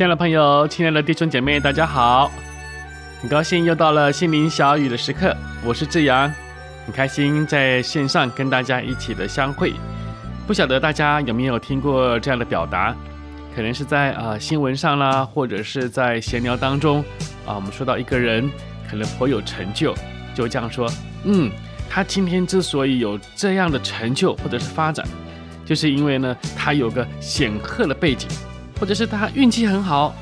亲爱的朋友，亲爱的弟兄姐妹，大家好！很高兴又到了心灵小语的时刻，我是志阳，很开心在线上跟大家一起的相会。不晓得大家有没有听过这样的表达？可能是在啊、呃、新闻上啦，或者是在闲聊当中啊，我们说到一个人可能颇有成就，就这样说：嗯，他今天之所以有这样的成就或者是发展，就是因为呢，他有个显赫的背景。或者是他运气很好，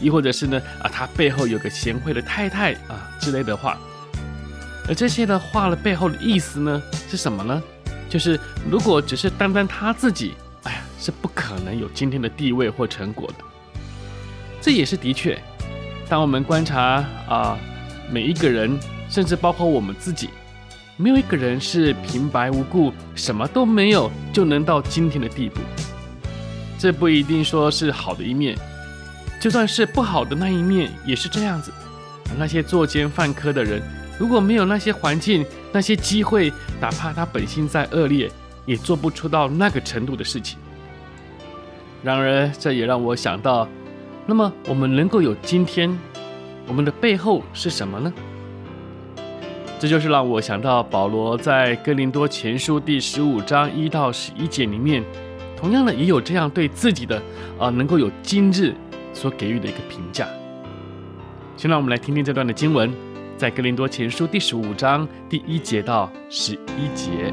亦或者是呢啊，他背后有个贤惠的太太啊之类的话，而这些的话的背后的意思呢是什么呢？就是如果只是单单他自己，哎呀，是不可能有今天的地位或成果的。这也是的确，当我们观察啊每一个人，甚至包括我们自己，没有一个人是平白无故什么都没有就能到今天的地步。这不一定说是好的一面，就算是不好的那一面也是这样子。那些作奸犯科的人，如果没有那些环境、那些机会，哪怕他本性再恶劣，也做不出到那个程度的事情。然而，这也让我想到，那么我们能够有今天，我们的背后是什么呢？这就是让我想到保罗在哥林多前书第十五章一到十一节里面。同样的，也有这样对自己的啊、呃，能够有今日所给予的一个评价。先让我们来听听这段的经文，在格林多前书第十五章第一节到十一节。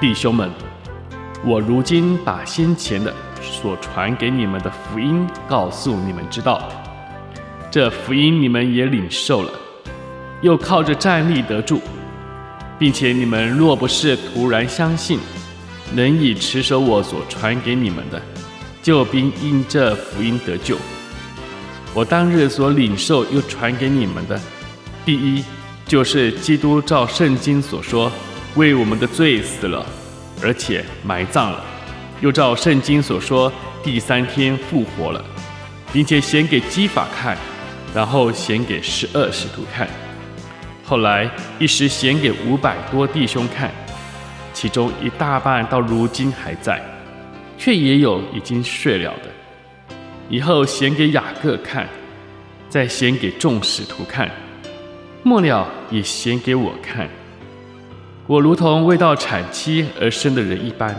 弟兄们，我如今把先前的。所传给你们的福音，告诉你们知道，这福音你们也领受了，又靠着站立得住，并且你们若不是突然相信，能以持守我所传给你们的，就必因这福音得救。我当日所领受又传给你们的，第一就是基督照圣经所说，为我们的罪死了，而且埋葬了。又照圣经所说，第三天复活了，并且显给基法看，然后显给十二使徒看，后来一时显给五百多弟兄看，其中一大半到如今还在，却也有已经睡了的。以后显给雅各看，再显给众使徒看，末了也显给我看。我如同未到产期而生的人一般。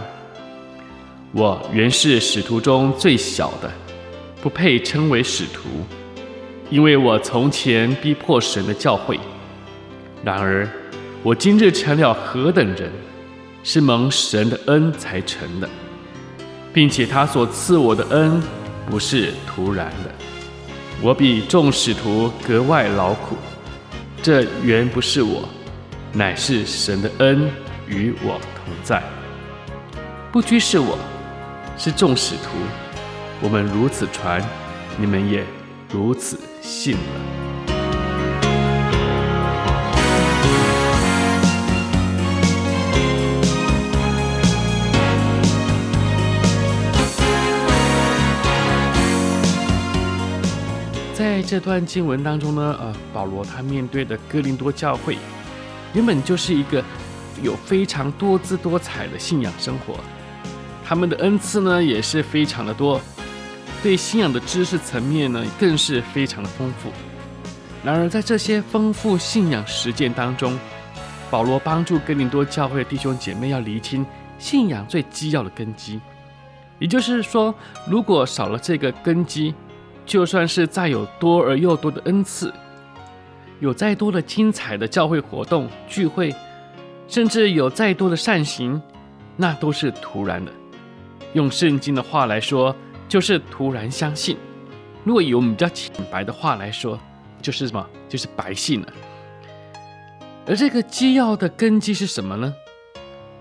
我原是使徒中最小的，不配称为使徒，因为我从前逼迫神的教诲。然而，我今日成了何等人，是蒙神的恩才成的，并且他所赐我的恩不是突然的。我比众使徒格外劳苦，这原不是我，乃是神的恩与我同在。不拘是我。是众使徒，我们如此传，你们也如此信了。在这段经文当中呢，呃，保罗他面对的哥林多教会，原本就是一个有非常多姿多彩的信仰生活。他们的恩赐呢也是非常的多，对信仰的知识层面呢更是非常的丰富。然而在这些丰富信仰实践当中，保罗帮助哥林多教会弟兄姐妹要厘清信仰最基要的根基。也就是说，如果少了这个根基，就算是再有多而又多的恩赐，有再多的精彩的教会活动聚会，甚至有再多的善行，那都是徒然的。用圣经的话来说，就是突然相信，如果以我们比较浅白的话来说，就是什么？就是白信了。而这个基要的根基是什么呢？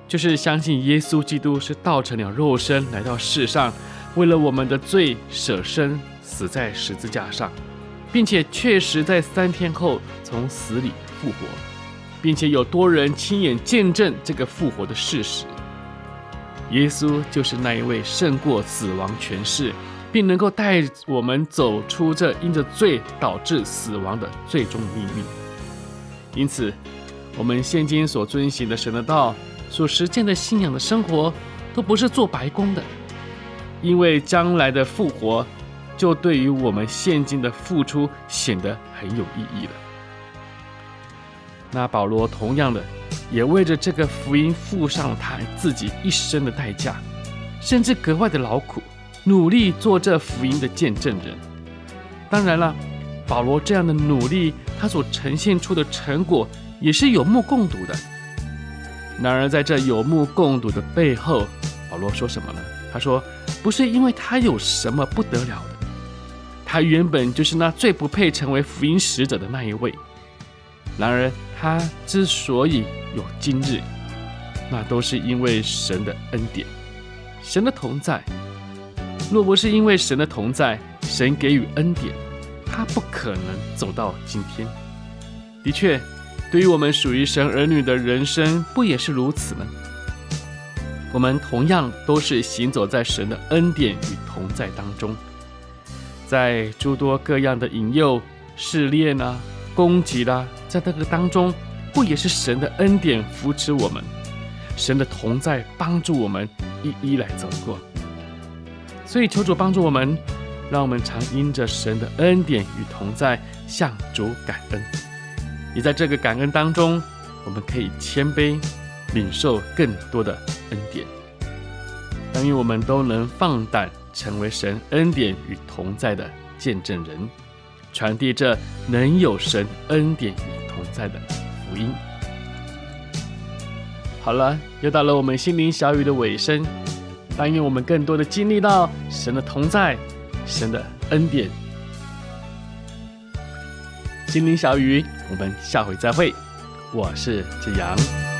就是相信耶稣基督是道成了肉身来到世上，为了我们的罪舍身死在十字架上，并且确实在三天后从死里复活，并且有多人亲眼见证这个复活的事实。耶稣就是那一位胜过死亡权势，并能够带我们走出这因着罪导致死亡的最终秘密。因此，我们现今所遵行的神的道，所实践的信仰的生活，都不是做白工的，因为将来的复活，就对于我们现今的付出显得很有意义了。那保罗同样的，也为着这个福音付上了他自己一生的代价，甚至格外的劳苦。努力做这福音的见证人。当然了，保罗这样的努力，他所呈现出的成果也是有目共睹的。然而，在这有目共睹的背后，保罗说什么呢？他说：“不是因为他有什么不得了的，他原本就是那最不配成为福音使者的那一位。然而，他之所以有今日，那都是因为神的恩典，神的同在。”若不是因为神的同在，神给予恩典，他不可能走到今天。的确，对于我们属于神儿女的人生，不也是如此吗？我们同样都是行走在神的恩典与同在当中，在诸多各样的引诱、试炼啊、攻击啦、在这个当中，不也是神的恩典扶持我们，神的同在帮助我们一一来走过。所以求主帮助我们，让我们常因着神的恩典与同在，向主感恩。也在这个感恩当中，我们可以谦卑，领受更多的恩典。但愿我们都能放胆成为神恩典与同在的见证人，传递着能有神恩典与同在的福音。好了，又到了我们心灵小雨的尾声。但愿我们更多的经历到神的同在，神的恩典。心灵小雨，我们下回再会。我是志阳。